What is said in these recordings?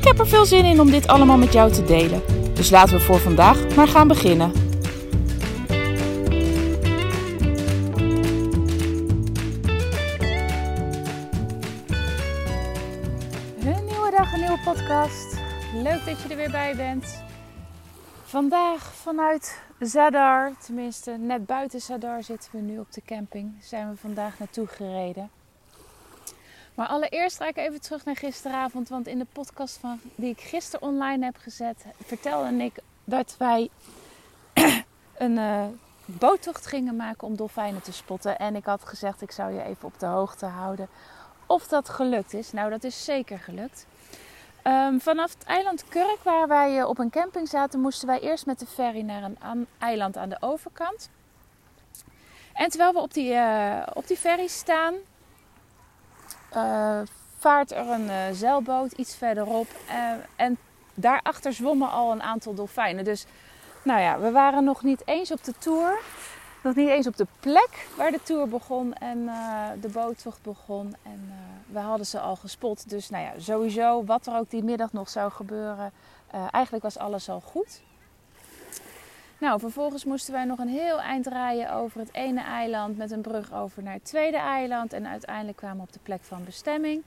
Ik heb er veel zin in om dit allemaal met jou te delen. Dus laten we voor vandaag maar gaan beginnen. Een nieuwe dag, een nieuwe podcast. Leuk dat je er weer bij bent. Vandaag vanuit Zadar, tenminste net buiten Zadar zitten we nu op de camping. Zijn we vandaag naartoe gereden. Maar allereerst ga ik even terug naar gisteravond. Want in de podcast van, die ik gisteren online heb gezet, vertelde ik dat wij een uh, boottocht gingen maken om dolfijnen te spotten. En ik had gezegd, ik zou je even op de hoogte houden of dat gelukt is. Nou, dat is zeker gelukt. Um, vanaf het eiland Kurk, waar wij uh, op een camping zaten, moesten wij eerst met de ferry naar een eiland aan de overkant. En terwijl we op die, uh, op die ferry staan, uh, vaart er een uh, zeilboot iets verderop. Uh, en daarachter zwommen al een aantal dolfijnen. Dus nou ja, we waren nog niet eens op de tour. Nog niet eens op de plek waar de tour begon en de boottocht begon. En we hadden ze al gespot. Dus nou ja, sowieso, wat er ook die middag nog zou gebeuren. eigenlijk was alles al goed. Nou, vervolgens moesten wij nog een heel eind rijden over het ene eiland met een brug over naar het tweede eiland. En uiteindelijk kwamen we op de plek van bestemming.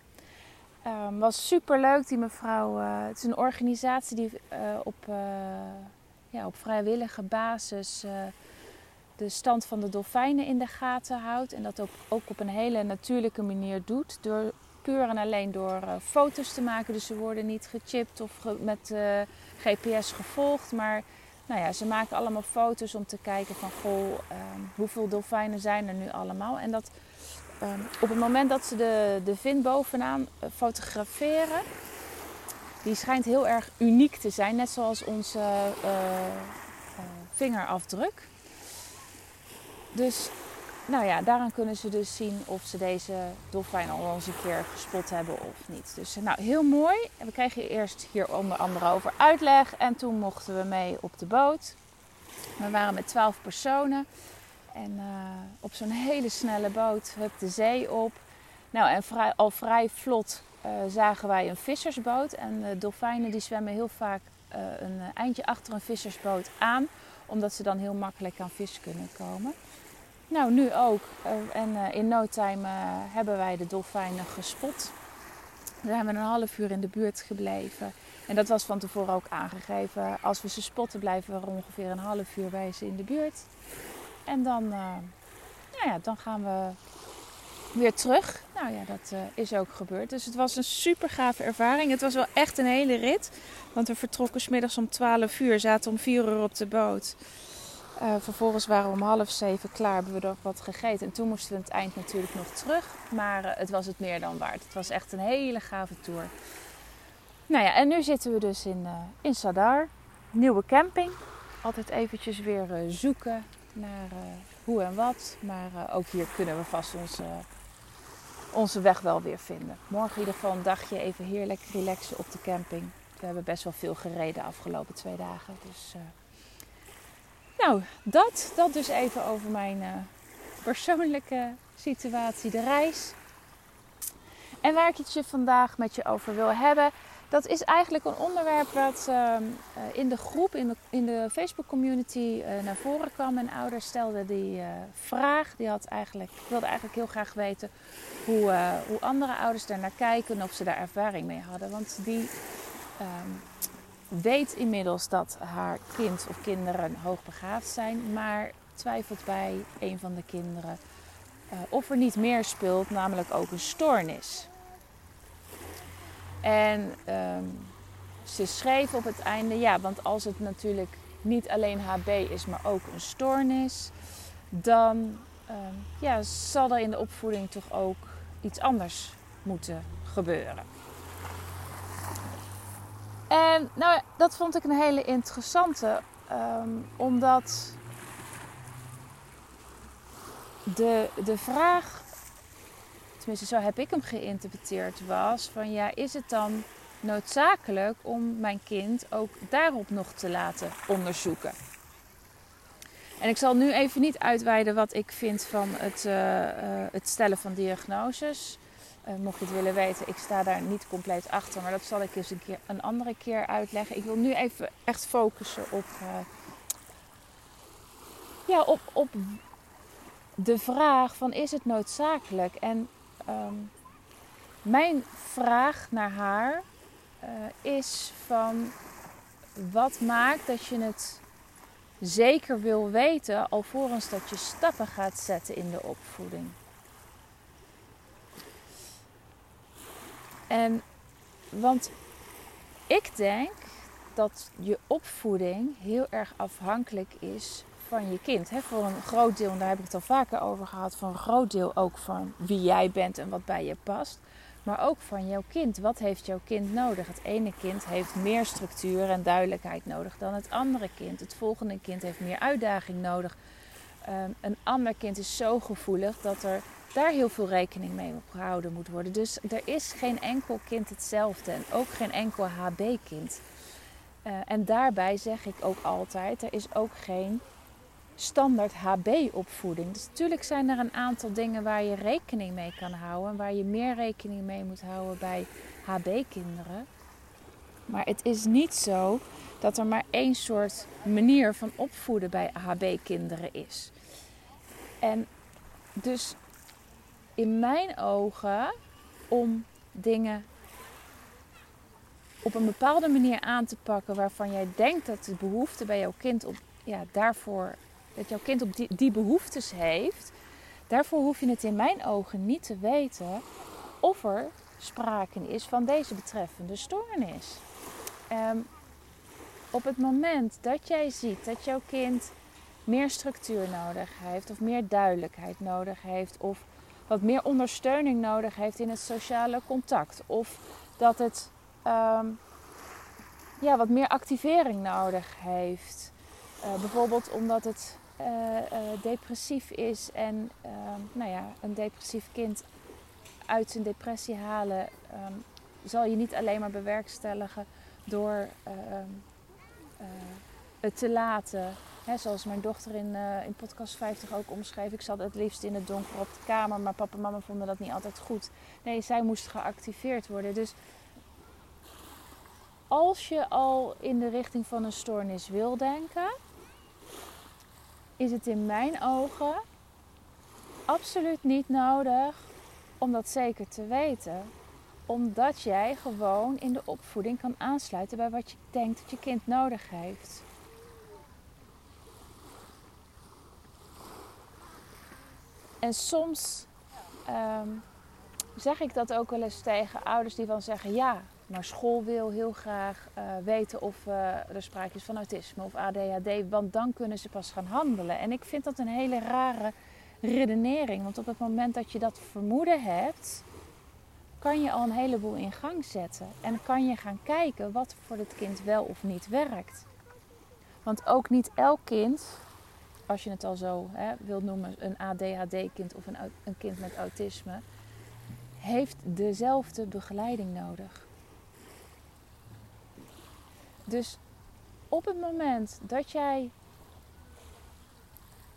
Um, was super leuk, die mevrouw. Uh, het is een organisatie die uh, op, uh, ja, op vrijwillige basis de stand van de dolfijnen in de gaten houdt. En dat ook, ook op een hele natuurlijke manier doet. Door, puur en alleen door foto's te maken. Dus ze worden niet gechipt of met GPS gevolgd. Maar nou ja, ze maken allemaal foto's om te kijken van goh, um, hoeveel dolfijnen zijn er nu allemaal. En dat um, op het moment dat ze de, de vin bovenaan uh, fotograferen, die schijnt heel erg uniek te zijn, net zoals onze uh, uh, vingerafdruk. Dus nou ja, daaraan kunnen ze dus zien of ze deze dolfijn al eens een keer gespot hebben of niet. Dus nou, heel mooi. We kregen eerst hier onder andere over uitleg en toen mochten we mee op de boot. We waren met twaalf personen en uh, op zo'n hele snelle boot hup de zee op. Nou, en vrij, al vrij vlot uh, zagen wij een vissersboot. En de dolfijnen die zwemmen heel vaak een eindje achter een vissersboot aan, omdat ze dan heel makkelijk aan vis kunnen komen. Nou, nu ook. En uh, in no time uh, hebben wij de dolfijnen gespot. Daar zijn we een half uur in de buurt gebleven. En dat was van tevoren ook aangegeven. Als we ze spotten, blijven we ongeveer een half uur bij ze in de buurt. En dan, nou ja, dan gaan we weer terug. Nou ja, dat is ook gebeurd. Dus het was een super gave ervaring. Het was wel echt een hele rit. Want we vertrokken smiddags om 12 uur, zaten om 4 uur op de boot. Uh, vervolgens waren we om half zeven klaar, hebben we nog wat gegeten. En toen moesten we aan het eind natuurlijk nog terug. Maar uh, het was het meer dan waard. Het was echt een hele gave tour. Nou ja, en nu zitten we dus in, uh, in Sadar. Nieuwe camping. Altijd eventjes weer zoeken naar hoe en wat. Maar ook hier kunnen we vast onze, onze weg wel weer vinden. Morgen in ieder geval een dagje even heerlijk relaxen op de camping. We hebben best wel veel gereden de afgelopen twee dagen. Dus... Nou, dat, dat dus even over mijn uh, persoonlijke situatie, de reis. En waar ik het je vandaag met je over wil hebben, dat is eigenlijk een onderwerp wat uh, in de groep, in de, in de Facebook community uh, naar voren kwam. Mijn ouders stelden die vraag, die had eigenlijk, wilde eigenlijk heel graag weten hoe, hoe andere ouders daar naar kijken en of ze daar ervaring mee hadden. Want die um, weet inmiddels dat haar kind of kinderen hoogbegaafd zijn, maar twijfelt bij een van de kinderen uh, of er niet meer speelt, namelijk ook een stoornis. En um, ze schreef op het einde, ja, want als het natuurlijk niet alleen HB is, maar ook een stoornis, dan um, ja, zal er in de opvoeding toch ook iets anders moeten gebeuren. En nou, dat vond ik een hele interessante, ehm, omdat de, de vraag, tenminste zo heb ik hem geïnterpreteerd, was van ja, is het dan noodzakelijk om mijn kind ook daarop nog te laten onderzoeken? En ik zal nu even niet uitweiden wat ik vind van het, uh, uh, het stellen van diagnoses. Uh, mocht je het willen weten, ik sta daar niet compleet achter, maar dat zal ik eens een, keer, een andere keer uitleggen. Ik wil nu even echt focussen op, ja, op, op de vraag van is het noodzakelijk? En um, mijn vraag naar haar is van wat maakt dat je het zeker wil weten alvorens dat je stappen gaat zetten in de opvoeding. En want ik denk dat je opvoeding heel erg afhankelijk is van je kind. He, voor een groot deel, en daar heb ik het al vaker over gehad, voor een groot deel ook van wie jij bent en wat bij je past. Maar ook van jouw kind. Wat heeft jouw kind nodig? Het ene kind heeft meer structuur en duidelijkheid nodig dan het andere kind. Het volgende kind heeft meer uitdaging nodig. Um, een ander kind is zo gevoelig dat er daar heel veel rekening mee gehouden moet worden. Dus er is geen enkel kind hetzelfde en ook geen enkel HB-kind. Uh, en daarbij zeg ik ook altijd: er is ook geen standaard HB-opvoeding. Dus natuurlijk zijn er een aantal dingen waar je rekening mee kan houden. Waar je meer rekening mee moet houden bij HB-kinderen. Maar het is niet zo dat er maar één soort manier van opvoeden bij HB-kinderen is. En dus in mijn ogen, om dingen op een bepaalde manier aan te pakken waarvan jij denkt dat de behoefte bij jouw kind op, ja, daarvoor dat jouw kind op die, behoeftes heeft, daarvoor hoef je het in mijn ogen niet te weten of er sprake is van deze betreffende stoornis. Um, op het moment dat jij ziet dat jouw kind meer structuur nodig heeft, of meer duidelijkheid nodig heeft, of wat meer ondersteuning nodig heeft in het sociale contact, of dat het um, ja, wat meer activering nodig heeft. Uh, bijvoorbeeld omdat het uh, uh, depressief is en ehm, nou ja, een depressief kind uit zijn depressie halen, um, zal je niet alleen maar bewerkstelligen door ehm, het te laten. Zoals mijn dochter in, in podcast 50 ook omschreef. Ik zat het liefst in het donker op de kamer, maar papa en mama vonden dat niet altijd goed. Nee, zij moest geactiveerd worden. Dus als je al in de richting van een stoornis wil denken, is het in mijn ogen absoluut niet nodig om dat zeker te weten. Omdat jij gewoon in de opvoeding kan aansluiten bij wat je denkt dat je kind nodig heeft. En soms um, zeg ik dat ook wel eens tegen ouders die van zeggen: ja, maar school wil heel graag uh, weten of uh, er sprake is van autisme of ADHD, want dan kunnen ze pas gaan handelen. En ik vind dat een hele rare redenering, want op het moment dat je dat vermoeden hebt, kan je al een heleboel in gang zetten en kan je gaan kijken wat voor het kind wel of niet werkt. Want ook niet elk kind, als je het al zo hè, wilt noemen, een ADHD-kind of een, een kind met autisme, heeft dezelfde begeleiding nodig. Dus op het moment dat jij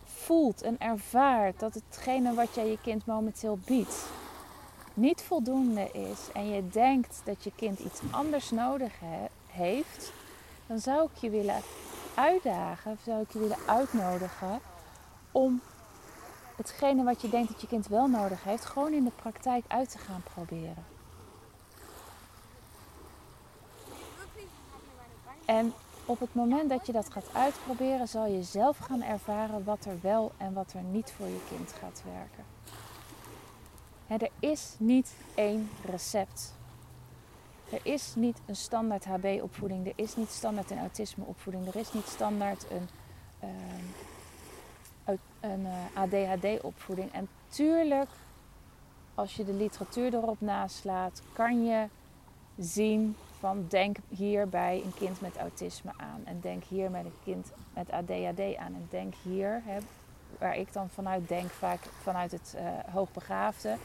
voelt en ervaart dat hetgene wat jij je kind momenteel biedt niet voldoende is en je denkt dat je kind iets anders nodig he heeft, dan zou ik je willen uitdagen, zou ik je willen uitnodigen om hetgene wat je denkt dat je kind wel nodig heeft, gewoon in de praktijk uit te gaan proberen. En op het moment dat je dat gaat uitproberen, zal je zelf gaan ervaren wat er wel en wat er niet voor je kind gaat werken. er is niet één recept. Er is niet een standaard HB-opvoeding, er is niet standaard een autisme-opvoeding, er is niet standaard een, uh, een uh, ADHD-opvoeding. En tuurlijk, als je de literatuur erop naslaat, kan je zien van denk hier bij een kind met autisme aan. En denk hier met een kind met ADHD aan. En denk hier, hè, waar ik dan vanuit denk, vaak vanuit het uh, hoogbegaafde.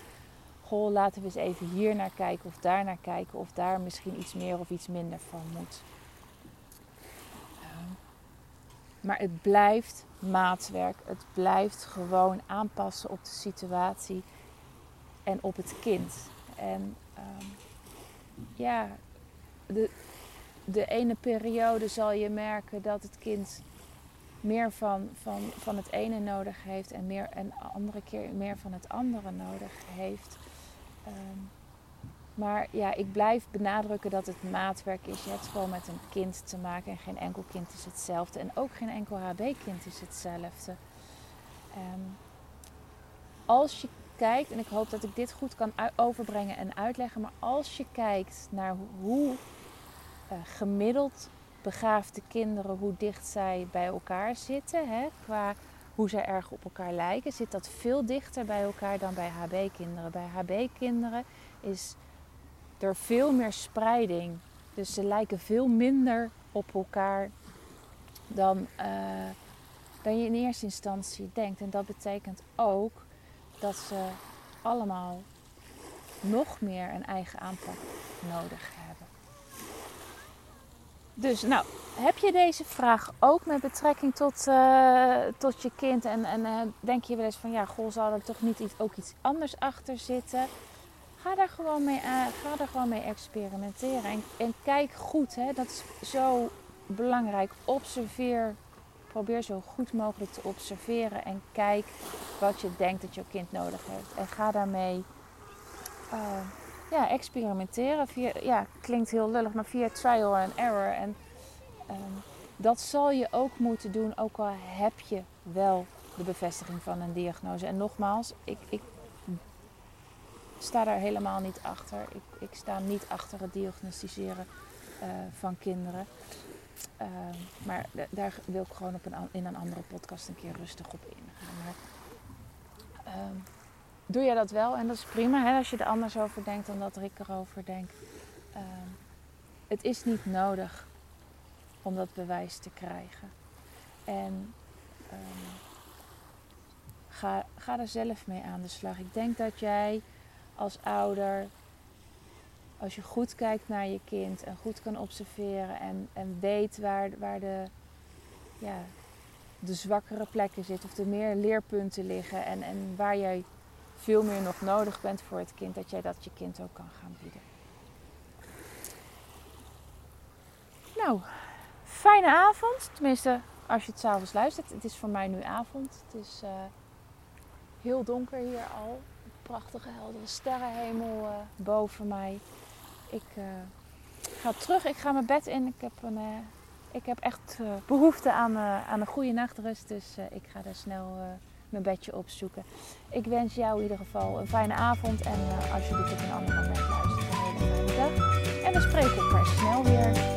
Laten we eens even hier naar kijken of daar naar kijken. Of daar misschien iets meer of iets minder van moet. Ehm, maar het blijft maatwerk. Het blijft gewoon aanpassen op de situatie en op het kind. En um, ja, de, de ene periode zal je merken dat het kind meer van, van, van het ene nodig heeft en, meer, en andere keer meer van het andere nodig heeft. Um, maar ja, ik blijf benadrukken dat het maatwerk is. Je hebt gewoon met een kind te maken en geen enkel kind is hetzelfde. En ook geen enkel HB-kind is hetzelfde. Um, als je kijkt, en ik hoop dat ik dit goed kan overbrengen en uitleggen, maar als je kijkt naar hoe uh, gemiddeld begaafde kinderen, hoe dicht zij bij elkaar zitten, hè, qua hoe zij erg op elkaar lijken, zit dat veel dichter bij elkaar dan bij HB-kinderen. Bij HB-kinderen is er veel meer spreiding. Dus ze lijken veel minder op elkaar dan, uh, dan je in eerste instantie denkt. En dat betekent ook dat ze allemaal nog meer een eigen aanpak nodig hebben. Dus nou, heb je deze vraag ook met betrekking tot, uh, tot je kind en, en uh, denk je wel eens van ja, goh, zal er toch niet iets, ook iets anders achter zitten? Ga daar gewoon mee, uh, ga daar gewoon mee experimenteren en, en kijk goed, hè, dat is zo belangrijk. Observeer probeer zo goed mogelijk te observeren en kijk wat je denkt dat je kind nodig heeft. En ga daarmee uh, ja, experimenteren. Via, ja, klinkt heel lullig, maar via trial and error. En um, dat zal je ook moeten doen, ook al heb je wel de bevestiging van een diagnose. En nogmaals, ik, ik sta daar helemaal niet achter. Ik, ik sta niet achter het diagnosticeren uh, van kinderen. Uh, maar daar wil ik gewoon op een, in een andere podcast een keer rustig op ingaan. Maar, uh, doe je dat wel en dat is prima hè, als je er anders over denkt dan dat ik erover denk. Uh, het is niet nodig om dat bewijs te krijgen. En ehm, ga, ga er zelf mee aan de slag. Ik denk dat jij als ouder als je goed kijkt naar je kind en goed kan observeren en, en weet waar, waar de, ja, de zwakkere plekken zitten of de meer leerpunten liggen en, en waar jij veel meer nog nodig bent voor het kind, dat jij dat je kind ook kan gaan bieden. Nou, fijne avond. Tenminste, als je het s'avonds luistert. Het is voor mij nu avond. Het is uh, heel donker hier al. Prachtige heldere sterrenhemel uh, boven mij ik uh, ga terug. Ik ga mijn bed in. Ik heb, een, ik heb echt behoefte aan, aan een goede nachtrust. Dus ik ga daar snel mijn bedje opzoeken. Ik wens jou in ieder geval een fijne avond. En als je dit op een ander moment luistert, een hele fijne dag. En we spreken elkaar snel weer.